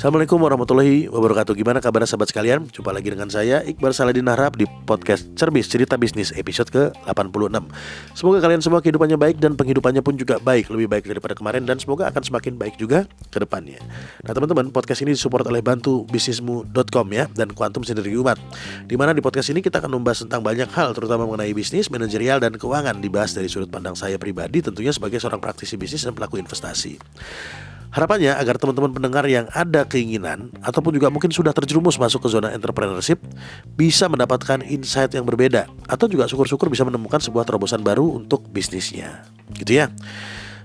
Assalamualaikum warahmatullahi wabarakatuh. Gimana kabar sahabat sekalian? Jumpa lagi dengan saya Iqbal Saladin Harap di podcast Cerbis Cerita Bisnis episode ke-86. Semoga kalian semua kehidupannya baik dan penghidupannya pun juga baik Lebih baik daripada kemarin dan semoga akan semakin baik juga ke depannya. Nah teman-teman podcast ini disupport oleh bantu bisnismu.com ya Dan Quantum Sendiri Umat. Di mana di podcast ini kita akan membahas tentang banyak hal Terutama mengenai bisnis, manajerial, dan keuangan Dibahas dari sudut pandang saya pribadi Tentunya sebagai seorang praktisi bisnis dan pelaku investasi Harapannya agar teman-teman pendengar yang ada keinginan ataupun juga mungkin sudah terjerumus masuk ke zona entrepreneurship bisa mendapatkan insight yang berbeda atau juga syukur-syukur bisa menemukan sebuah terobosan baru untuk bisnisnya. Gitu ya.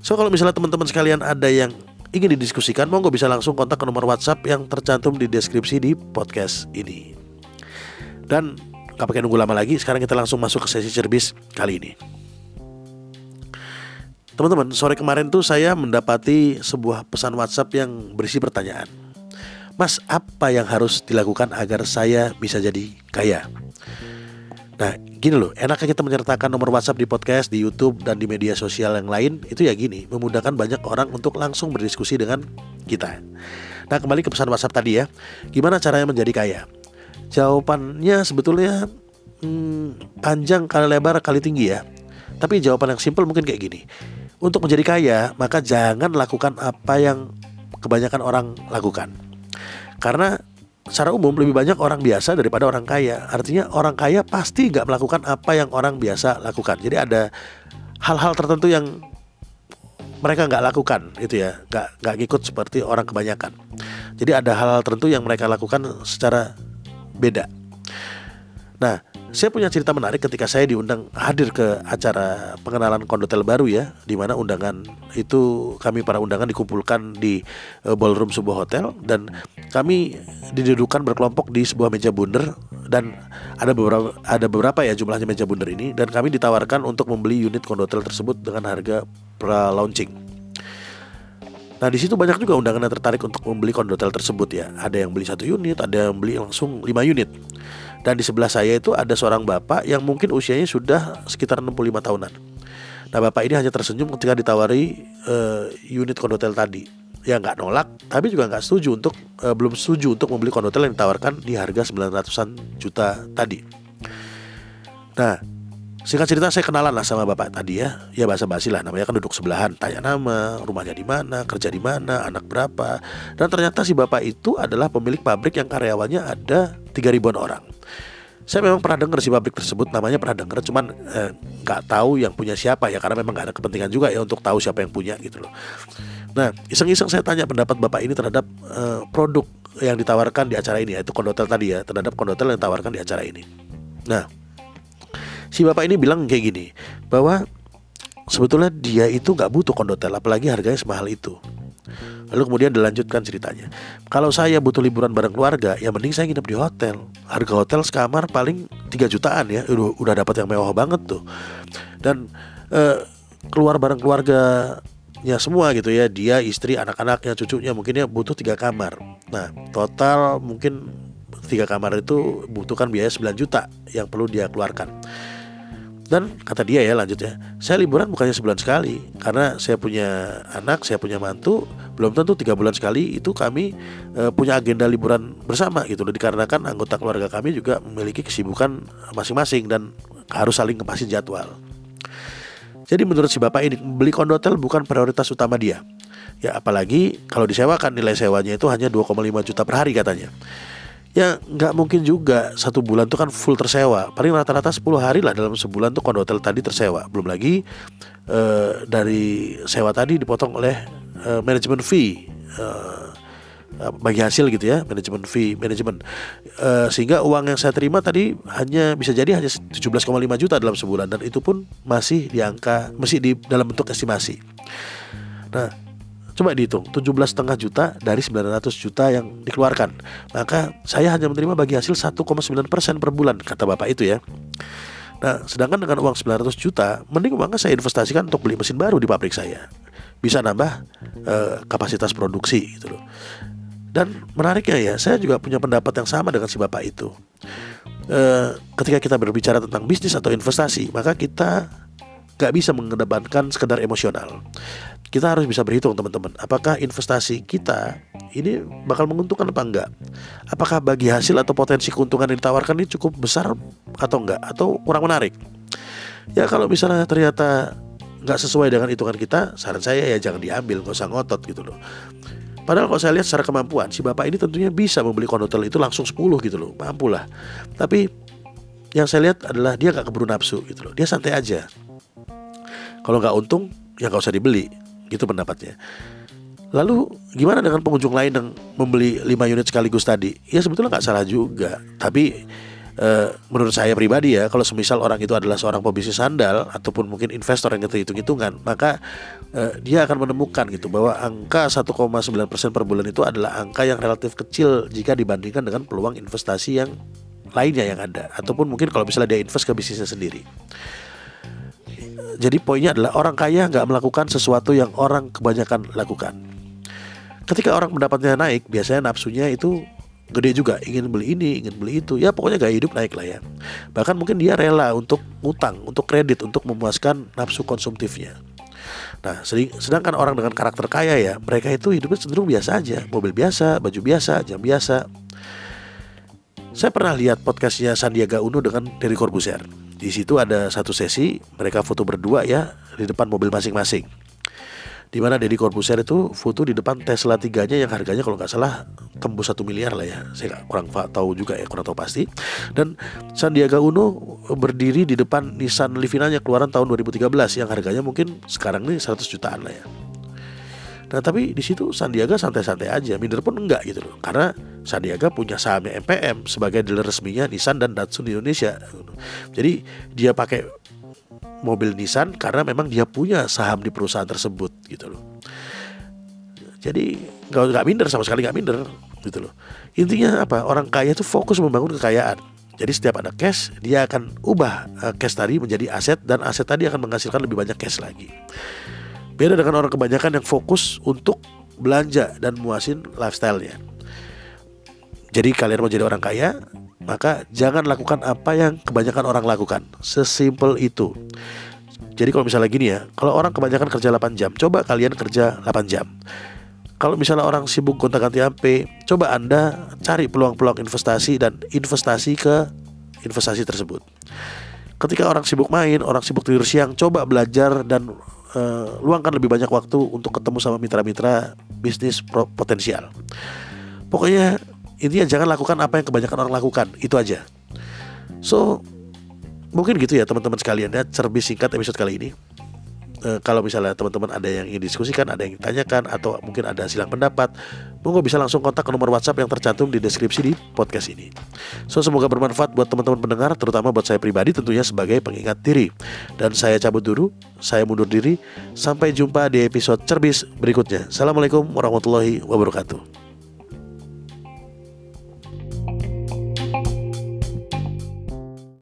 So kalau misalnya teman-teman sekalian ada yang ingin didiskusikan, monggo bisa langsung kontak ke nomor WhatsApp yang tercantum di deskripsi di podcast ini. Dan gak pakai nunggu lama lagi, sekarang kita langsung masuk ke sesi cerbis kali ini. Teman-teman, sore kemarin tuh saya mendapati sebuah pesan WhatsApp yang berisi pertanyaan. Mas, apa yang harus dilakukan agar saya bisa jadi kaya? Nah, gini loh, enaknya kita menyertakan nomor WhatsApp di podcast, di YouTube, dan di media sosial yang lain Itu ya gini, memudahkan banyak orang untuk langsung berdiskusi dengan kita Nah, kembali ke pesan WhatsApp tadi ya Gimana caranya menjadi kaya? Jawabannya sebetulnya hmm, panjang kali lebar kali tinggi ya Tapi jawaban yang simpel mungkin kayak gini untuk menjadi kaya, maka jangan lakukan apa yang kebanyakan orang lakukan. Karena secara umum lebih banyak orang biasa daripada orang kaya. Artinya orang kaya pasti nggak melakukan apa yang orang biasa lakukan. Jadi ada hal-hal tertentu yang mereka nggak lakukan gitu ya, nggak nggak ikut seperti orang kebanyakan. Jadi ada hal-hal tertentu yang mereka lakukan secara beda. Nah, saya punya cerita menarik ketika saya diundang hadir ke acara pengenalan kondotel baru ya, di mana undangan itu kami para undangan dikumpulkan di uh, ballroom sebuah hotel dan kami didudukan berkelompok di sebuah meja bundar dan ada beberapa ada beberapa ya jumlahnya meja bundar ini dan kami ditawarkan untuk membeli unit kondotel tersebut dengan harga pra launching. Nah di situ banyak juga undangan yang tertarik untuk membeli kondotel tersebut ya. Ada yang beli satu unit, ada yang beli langsung 5 unit. Dan di sebelah saya itu ada seorang bapak yang mungkin usianya sudah sekitar 65 tahunan. Nah bapak ini hanya tersenyum ketika ditawari uh, unit kondotel tadi. Ya nggak nolak, tapi juga nggak setuju untuk uh, belum setuju untuk membeli kondotel yang ditawarkan di harga 900-an juta tadi. Nah, singkat cerita saya kenalan lah sama bapak tadi ya. Ya bahasa basi lah, namanya kan duduk sebelahan, tanya nama, rumahnya di mana, kerja di mana, anak berapa. Dan ternyata si bapak itu adalah pemilik pabrik yang karyawannya ada 3 ribuan orang. Saya memang pernah dengar si pabrik tersebut. Namanya pernah dengar cuman eh, nggak eh, tahu yang punya siapa ya. Karena memang nggak ada kepentingan juga ya untuk tahu siapa yang punya gitu loh. Nah iseng-iseng saya tanya pendapat bapak ini terhadap eh, produk yang ditawarkan di acara ini yaitu kondotel tadi ya terhadap kondotel yang ditawarkan di acara ini. Nah si bapak ini bilang kayak gini bahwa sebetulnya dia itu nggak butuh kondotel apalagi harganya semahal itu Lalu kemudian dilanjutkan ceritanya. Kalau saya butuh liburan bareng keluarga, ya mending saya nginep di hotel. Harga hotel sekamar paling 3 jutaan ya. Udah, udah dapat yang mewah banget tuh. Dan eh, keluar bareng keluarga ya semua gitu ya dia istri anak-anaknya cucunya mungkin ya butuh tiga kamar nah total mungkin tiga kamar itu butuhkan biaya 9 juta yang perlu dia keluarkan dan kata dia ya lanjut ya, saya liburan bukannya sebulan sekali karena saya punya anak, saya punya mantu, belum tentu tiga bulan sekali itu kami e, punya agenda liburan bersama gitu. Dikarenakan anggota keluarga kami juga memiliki kesibukan masing-masing dan harus saling ngepasin jadwal. Jadi menurut si bapak ini beli kondotel bukan prioritas utama dia. Ya apalagi kalau disewakan nilai sewanya itu hanya 2,5 juta per hari katanya ya nggak mungkin juga satu bulan tuh kan full tersewa. Paling rata-rata 10 hari lah dalam sebulan tuh kondo hotel tadi tersewa. Belum lagi uh, dari sewa tadi dipotong oleh uh, manajemen fee. Uh, bagi hasil gitu ya manajemen fee manajemen. Uh, sehingga uang yang saya terima tadi hanya bisa jadi hanya 17,5 juta dalam sebulan. Dan itu pun masih di angka masih di dalam bentuk estimasi. Nah Coba dihitung, 17,5 juta dari 900 juta yang dikeluarkan. Maka saya hanya menerima bagi hasil 1,9% per bulan, kata Bapak itu ya. Nah, sedangkan dengan uang 900 juta, mending uangnya saya investasikan untuk beli mesin baru di pabrik saya. Bisa nambah uh, kapasitas produksi gitu loh. Dan menariknya ya, saya juga punya pendapat yang sama dengan si Bapak itu. Uh, ketika kita berbicara tentang bisnis atau investasi, maka kita gak bisa mengedepankan sekedar emosional kita harus bisa berhitung teman-teman. Apakah investasi kita ini bakal menguntungkan apa enggak? Apakah bagi hasil atau potensi keuntungan yang ditawarkan ini cukup besar atau enggak? Atau kurang menarik? Ya kalau misalnya ternyata nggak sesuai dengan hitungan kita, saran saya ya jangan diambil, nggak usah ngotot gitu loh. Padahal kalau saya lihat secara kemampuan si bapak ini tentunya bisa membeli kondotel itu langsung 10 gitu loh, mampu lah. Tapi yang saya lihat adalah dia nggak keburu nafsu gitu loh, dia santai aja. Kalau nggak untung ya nggak usah dibeli, gitu pendapatnya. Lalu gimana dengan pengunjung lain yang membeli 5 unit sekaligus tadi? Ya sebetulnya nggak salah juga, tapi Uh, menurut saya pribadi ya kalau semisal orang itu adalah seorang pebisnis sandal ataupun mungkin investor yang hitung-hitungan maka uh, dia akan menemukan gitu bahwa angka 1,9% per bulan itu adalah angka yang relatif kecil jika dibandingkan dengan peluang investasi yang lainnya yang ada ataupun mungkin kalau misalnya dia invest ke bisnisnya sendiri jadi poinnya adalah orang kaya nggak melakukan sesuatu yang orang kebanyakan lakukan. Ketika orang pendapatnya naik biasanya nafsunya itu gede juga. Ingin beli ini ingin beli itu. Ya pokoknya gaya hidup naik lah ya. Bahkan mungkin dia rela untuk ngutang untuk kredit untuk memuaskan nafsu konsumtifnya. Nah sedangkan orang dengan karakter kaya ya mereka itu hidupnya cenderung biasa aja. Mobil biasa baju biasa jam biasa. Saya pernah lihat podcastnya Sandiaga Uno dengan Derry Corbuzier di situ ada satu sesi mereka foto berdua ya di depan mobil masing-masing. Di mana Deddy Corbuzier itu foto di depan Tesla tiganya yang harganya kalau nggak salah tembus satu miliar lah ya. Saya kurang tahu juga ya kurang tahu pasti. Dan Sandiaga Uno berdiri di depan Nissan Livinanya keluaran tahun 2013 yang harganya mungkin sekarang nih 100 jutaan lah ya Nah tapi di situ Sandiaga santai-santai aja, minder pun enggak gitu loh, karena Sandiaga punya sahamnya MPM sebagai dealer resminya Nissan dan Datsun di Indonesia. Jadi dia pakai mobil Nissan karena memang dia punya saham di perusahaan tersebut gitu loh. Jadi nggak nggak minder sama sekali nggak minder gitu loh. Intinya apa? Orang kaya itu fokus membangun kekayaan. Jadi setiap ada cash, dia akan ubah uh, cash tadi menjadi aset dan aset tadi akan menghasilkan lebih banyak cash lagi. Beda dengan orang kebanyakan yang fokus untuk belanja dan muasin lifestyle-nya. Jadi kalian mau jadi orang kaya, maka jangan lakukan apa yang kebanyakan orang lakukan. Sesimpel itu. Jadi kalau misalnya gini ya, kalau orang kebanyakan kerja 8 jam, coba kalian kerja 8 jam. Kalau misalnya orang sibuk gonta-ganti HP, coba Anda cari peluang-peluang investasi dan investasi ke investasi tersebut. Ketika orang sibuk main, orang sibuk tidur siang, coba belajar dan uh, luangkan lebih banyak waktu untuk ketemu sama mitra-mitra bisnis potensial. Pokoknya intinya jangan lakukan apa yang kebanyakan orang lakukan. Itu aja. So mungkin gitu ya teman-teman sekalian ya cerbis singkat episode kali ini e, kalau misalnya teman-teman ada yang ingin diskusikan, ada yang ditanyakan atau mungkin ada silang pendapat, monggo bisa langsung kontak ke nomor WhatsApp yang tercantum di deskripsi di podcast ini. So semoga bermanfaat buat teman-teman pendengar, terutama buat saya pribadi tentunya sebagai pengingat diri. Dan saya cabut dulu, saya mundur diri. Sampai jumpa di episode cerbis berikutnya. Assalamualaikum warahmatullahi wabarakatuh.